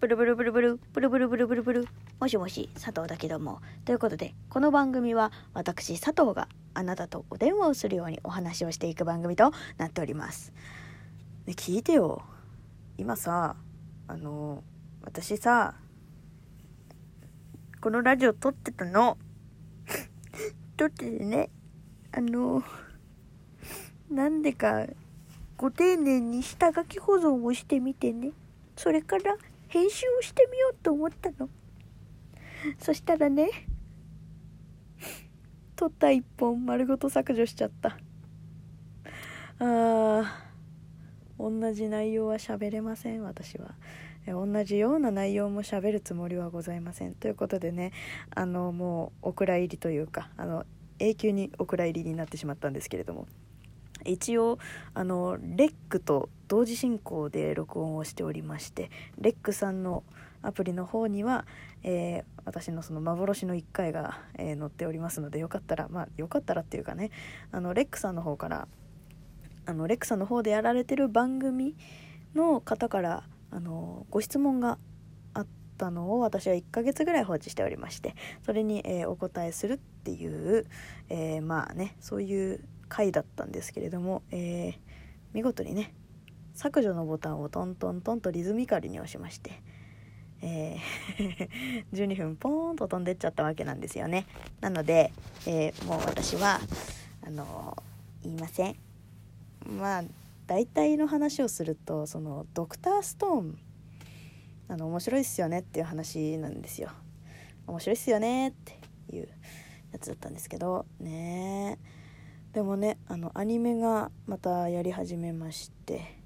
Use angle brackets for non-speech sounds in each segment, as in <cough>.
ブルブルブルブル、ブルブルブルブルブル、もしもし、佐藤だけども。ということで、この番組は私、佐藤があなたとお電話をするようにお話をしていく番組となっております。ね、聞いてよ。今さ、あの、私さ、このラジオ撮ってたの。撮っててね、あの、なんでか、ご丁寧に下書き保存をしてみてね。それから、編集をしてみようと思ったの。そしたらね撮った一本丸ごと削除しちゃった。あー同じ内容は喋れません私は。え同じような内容も喋るつもりはございません。ということでねあのもうお蔵入りというかあの永久にお蔵入りになってしまったんですけれども。一応あのレックと同時進行で録音をしておりましてレックさんのアプリの方には、えー私のその幻の1回が、えー載っておりますのでよかったらまあよかったらっていうかねあのレックさんの方からあのレックさんの方でやられてる番組の方からあのご質問があったのを私は1ヶ月ぐらい放置しておりましてそれに、えーお答えするっていう、えまあねそういう回だったんですけれども、えー見事にね削除のボタンをトントントンとリズミカルに押しまして、えー <laughs> 12分ポーンと飛んでっちゃったわけなんですよね。なので、えーもう私はあの言いません。まあ大体の話をするとそのドクターストーンあの面白いっすよねっていう話なんですよ。面白いっすよねっていうやつだったんですけどねでもねあのアニメがまたやり始めまして。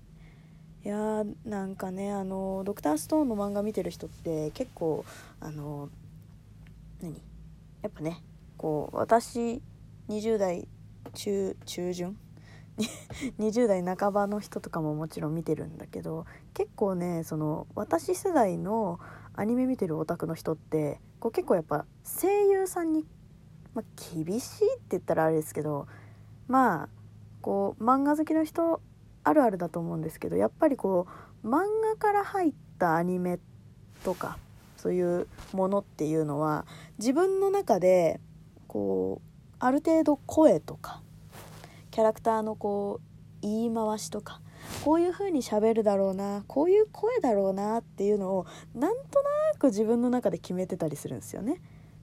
いやーなんかねあのドクターストーンの漫画見てる人って結構あの何？やっぱねこう私20代中中旬？<laughs> 20代半ばの人とかももちろん見てるんだけど結構ねその私世代のアニメ見てるオタクの人ってこう結構やっぱ声優さんに、まあ、厳しいって言ったらあれですけどまあこう漫画好きの人あるあるだと思うんですけどやっぱりこう漫画から入ったアニメとかそういうものっていうのは自分の中でこうある程度声とかキャラクターのこう言い回しとかこういう風に喋るだろうなこういう声だろうなっていうのをなんとなく自分の中で決めてたりするんですよね。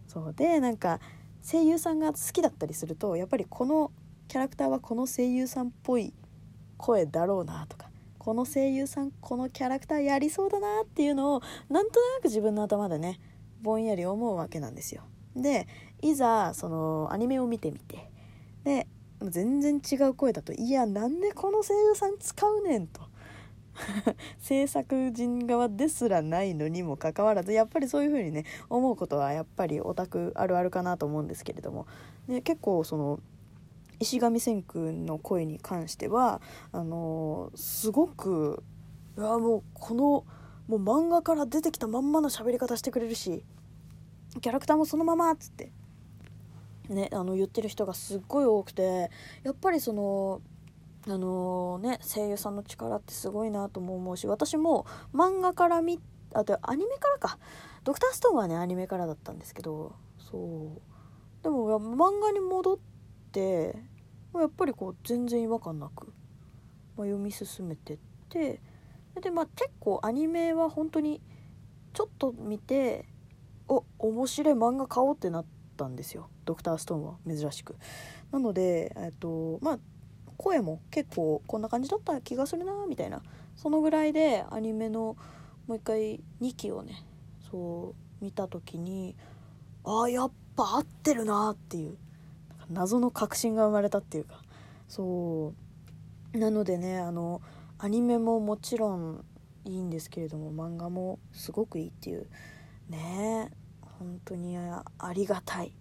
そうでなんか声優さんが好きだったりするとやっぱりこのキャラクターはこの声優さんっぽい声だろうなとかこの声優さんこのキャラクターやりそうだなっていうのをなんとなく自分の頭でねぼんやり思うわけなんですよ。でいざそのアニメを見てみてで全然違う声だと「いやなんでこの声優さん使うねん」と <laughs> 制作人側ですらないのにもかかわらずやっぱりそういう風にね思うことはやっぱりオタクあるあるかなと思うんですけれども、ね、結構その石上千空の声に関してはあのすごくいやもうこのもう漫画から出てきたまんまの喋り方してくれるしキャラクターもそのままっつってねあの言ってる人がすっごい多くてやっぱりそのあのね声優さんの力ってすごいなとも思うし私も漫画から見あとアニメからか。ドクターストーンはねアニメからだったんですけどそう。でも漫画に戻ってやっぱりこう全然違和感なく、まあ、読み進めてってでまあ結構アニメは本当にちょっと見てお面白い漫画買おうってなったんですよ。ドクターストーンは珍しく。なのでえっとまあ声も結構こんな感じだった気がするなみたいなそのぐらいでアニメのもう一回2期をねそう見た時にああやっぱ合ってるなっていう謎の確信が生まれたっていうか。そう。なのでねあのアニメももちろんいいんですけれども漫画もすごくいいっていう。ね本当にありがたい。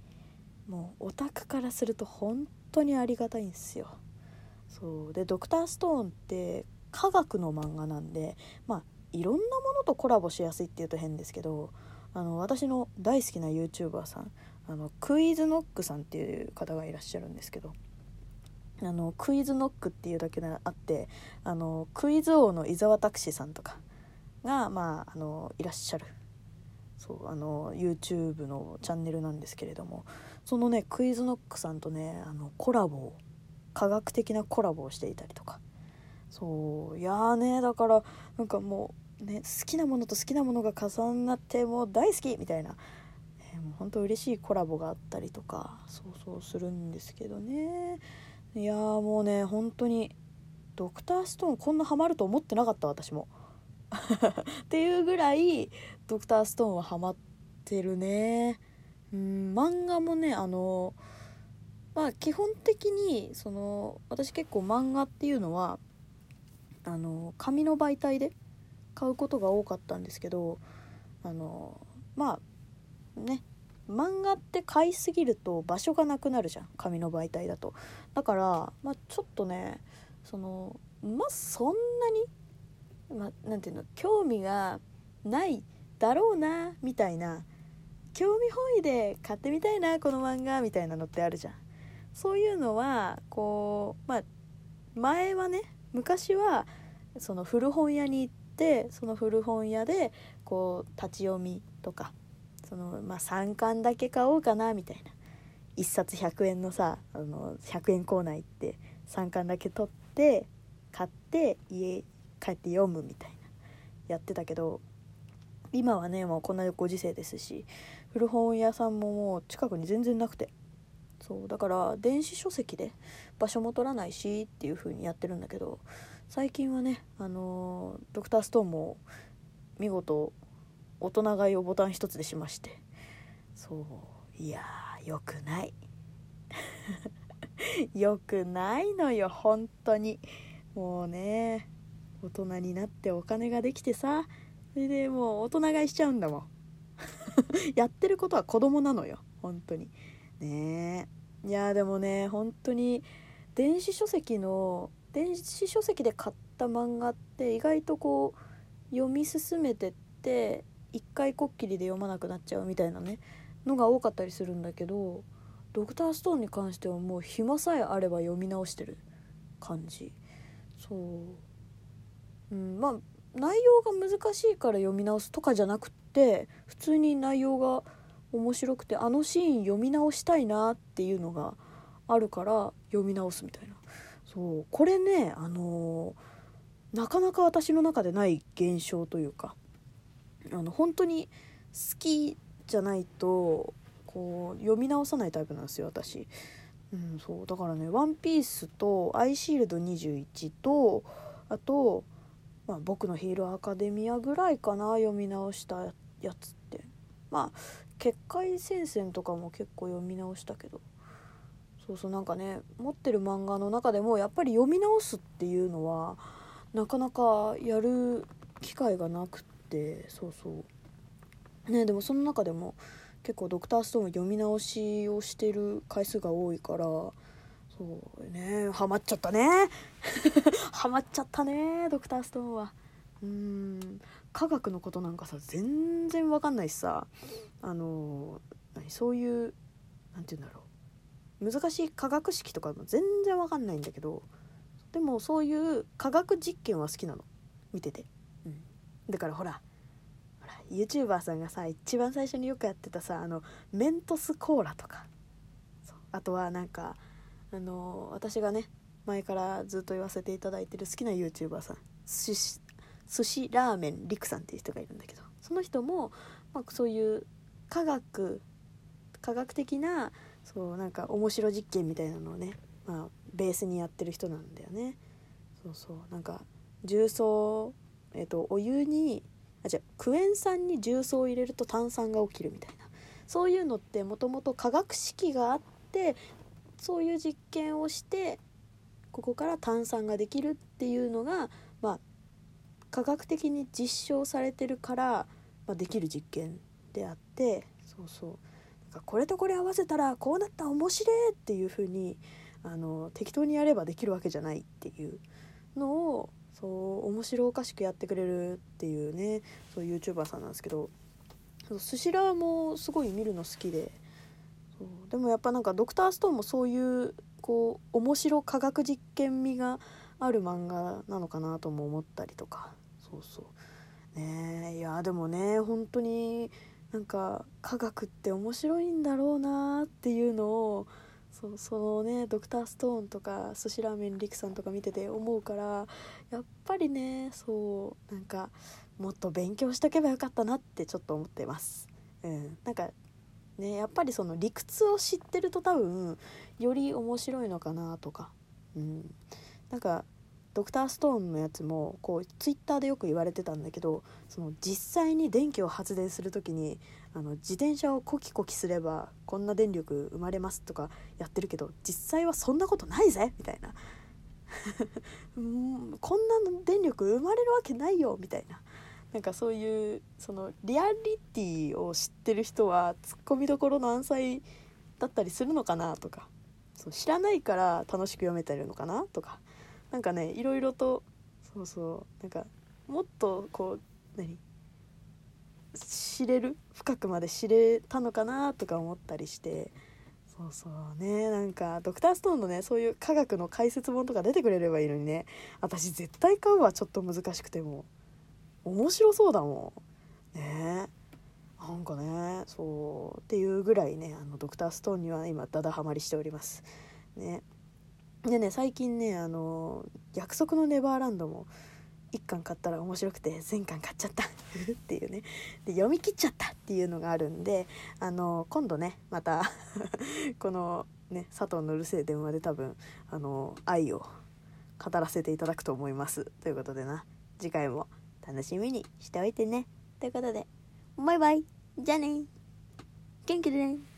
もうオタクからすると本当にありがたいんですよ。そう。で「ドクターストーン」って科学の漫画なんでまあいろんなものとコラボしやすいっていうと変ですけどあの私の大好きな YouTuber さんあのクイズノックさんっていう方がいらっしゃるんですけどあのクイズノックっていうだけであってあのクイズ王の伊沢拓司さんとかが、まあ、あのいらっしゃる。そうあの YouTube のチャンネルなんですけれどもそのねクイズノックさんとねあのコラボを科学的なコラボをしていたりとか。そういやーねだからなんかもうね好きなものと好きなものが重なってもう大好きみたいな、本当嬉しいコラボがあったりとかそうそうするんですけどね。いやもうね本当にドクターストーンこんなハマると思ってなかった私も。<laughs> っていうぐらいドクターストーンはハマってるね。うん漫画もねあのまあ基本的にその私結構漫画っていうのはあの紙の媒体で買うことが多かったんですけどあのまあね漫画って買いすぎると場所がなくなるじゃん。紙の媒体だと。だからまあちょっとねそのまあそんなにまあなんていうの興味がないだろうなみたいな。興味本位で買ってみたいなこの漫画みたいなのってあるじゃん。そういうのはこうまあ前はね昔はその古本屋に行ってその古本屋でこう立ち読みとかその、まあ、3巻だけ買おうかなみたいな。1冊100円のさあの100円コーナー行って3巻だけ取って買って家帰って読むみたいな。やってたけど今はねもうこんなご時世ですし古本屋さんももう近くに全然なくて。そうだから電子書籍で場所も取らないしっていう風にやってるんだけど最近はねあの、ドクターストーンも見事大人買いをボタン一つでしまして。そう。いやーよくない。<laughs> よくないのよ本当に。もうね大人になってお金ができてさそれでもう大人買いしちゃうんだもん。<laughs> やってることは子供なのよ本当に。ねえいやでもね本当に電子書籍の電子書籍で買った漫画って意外とこう読み進めてって一回こっきりで読まなくなっちゃうみたいなねのが多かったりするんだけど「ドクターストーン」に関してはもう暇さえあれば読み直してる感じ。そう。うんまあ内容が難しいから読み直すとかじゃなくって普通に内容が面白くてあのシーン読み直したいなっていうのがあるから読み直すみたいな。そう。これねあのー、なかなか私の中でない現象というかあの本当に好きじゃないとこう読み直さないタイプなんですよ私。うん、そう。だからね「ワンピースと「アイシールド21と」あとまあ、僕のヒーローアカデミアぐらいかな読み直したやつって。まあ結界戦線とかも結構読み直したけど。そうそうなんかね持ってる漫画の中でもやっぱり読み直すっていうのはなかなかやる機会がなくってそうそう。ねでもその中でも結構「ドクターストーン」読み直しをしてる回数が多いからそうねハマっちゃったね。ハマっちゃったね <laughs> ドクターストーンは。うん科学のことなんかさ全然わかんないしさあの何そういう何て言うんだろう。難しい化学式とかも全然わかんないんだけどでもそういう科学実験は好きなの。見てて、だからほらほら YouTuber さんがさ一番最初によくやってたさあのメントスコーラとか。あとはなんかあの私がね前からずっと言わせていただいてる好きな YouTuber さん寿司寿司ラーメンりくさんっていう人がいるんだけどその人も、まあ、そういう科学科学的なそうなんか面白実験みたいなのをね、まあ、ベースにやってる人なんだよね。そうそうなんか重曹えっ、ー、とお湯にあじゃクエン酸に重曹を入れると炭酸が起きるみたいな。そういうのってもともと化学式があってそういう実験をしてここから炭酸ができるっていうのが、まあ、科学的に実証されてるから、まあ、できる実験であってそうそう。なんかこれとこれ合わせたらこうなった面白いっていう風にあに適当にやればできるわけじゃないっていうのをそう面白おかしくやってくれるっていうねそう YouTuber さんなんですけど寿司ラーもすごい見るの好きででもやっぱなんかドクターストーンもそういうこう面白科学実験味がある漫画なのかなとも思ったりとかそうそう。ねいやでもね本当になんか科学って面白いんだろうなっていうのをそうそのねドクターストーンとか寿司ラーメンリクさんとか見てて思うからやっぱりねそうなんかもっと勉強しとけばよかったなってちょっと思ってます。うん、なんかねやっぱりその理屈を知ってると多分より面白いのかなとか、うん、なんかドクターストーンのやつもこうツイッターでよく言われてたんだけどその実際に電気を発電する時にあの自転車をコキコキすればこんな電力生まれますとかやってるけど実際はそんなことないぜみたいな。<laughs> うんこんな電力生まれるわけないよみたいな。なんかそういうそのリアリティを知ってる人はツッコミどころ満載だったりするのかなとかそう知らないから楽しく読めてるのかなとかなんかねいろいろとそうそうなんかもっとこう何？知れる？深くまで知れたのかなとか思ったりしてそうそうねなんかドクターストーンのねそういう科学の解説本とか出てくれればいいのにね私絶対買うわちょっと難しくても面白そうだもん。ね。なんかねそうっていうぐらいねあのドクターストーンには今ダダハマりしております。ね。でね最近ねあの「約束のネバーランド」も1巻買ったら面白くて全巻買っちゃった。<laughs> っていうね。で読み切っちゃったっていうのがあるんであの今度ねまた <laughs> このね佐藤のうるせえ電話で多分あの愛を語らせていただくと思います。ということでな。次回も楽しみにしておいてね。ということでバイバイ。じゃあね。元気でね。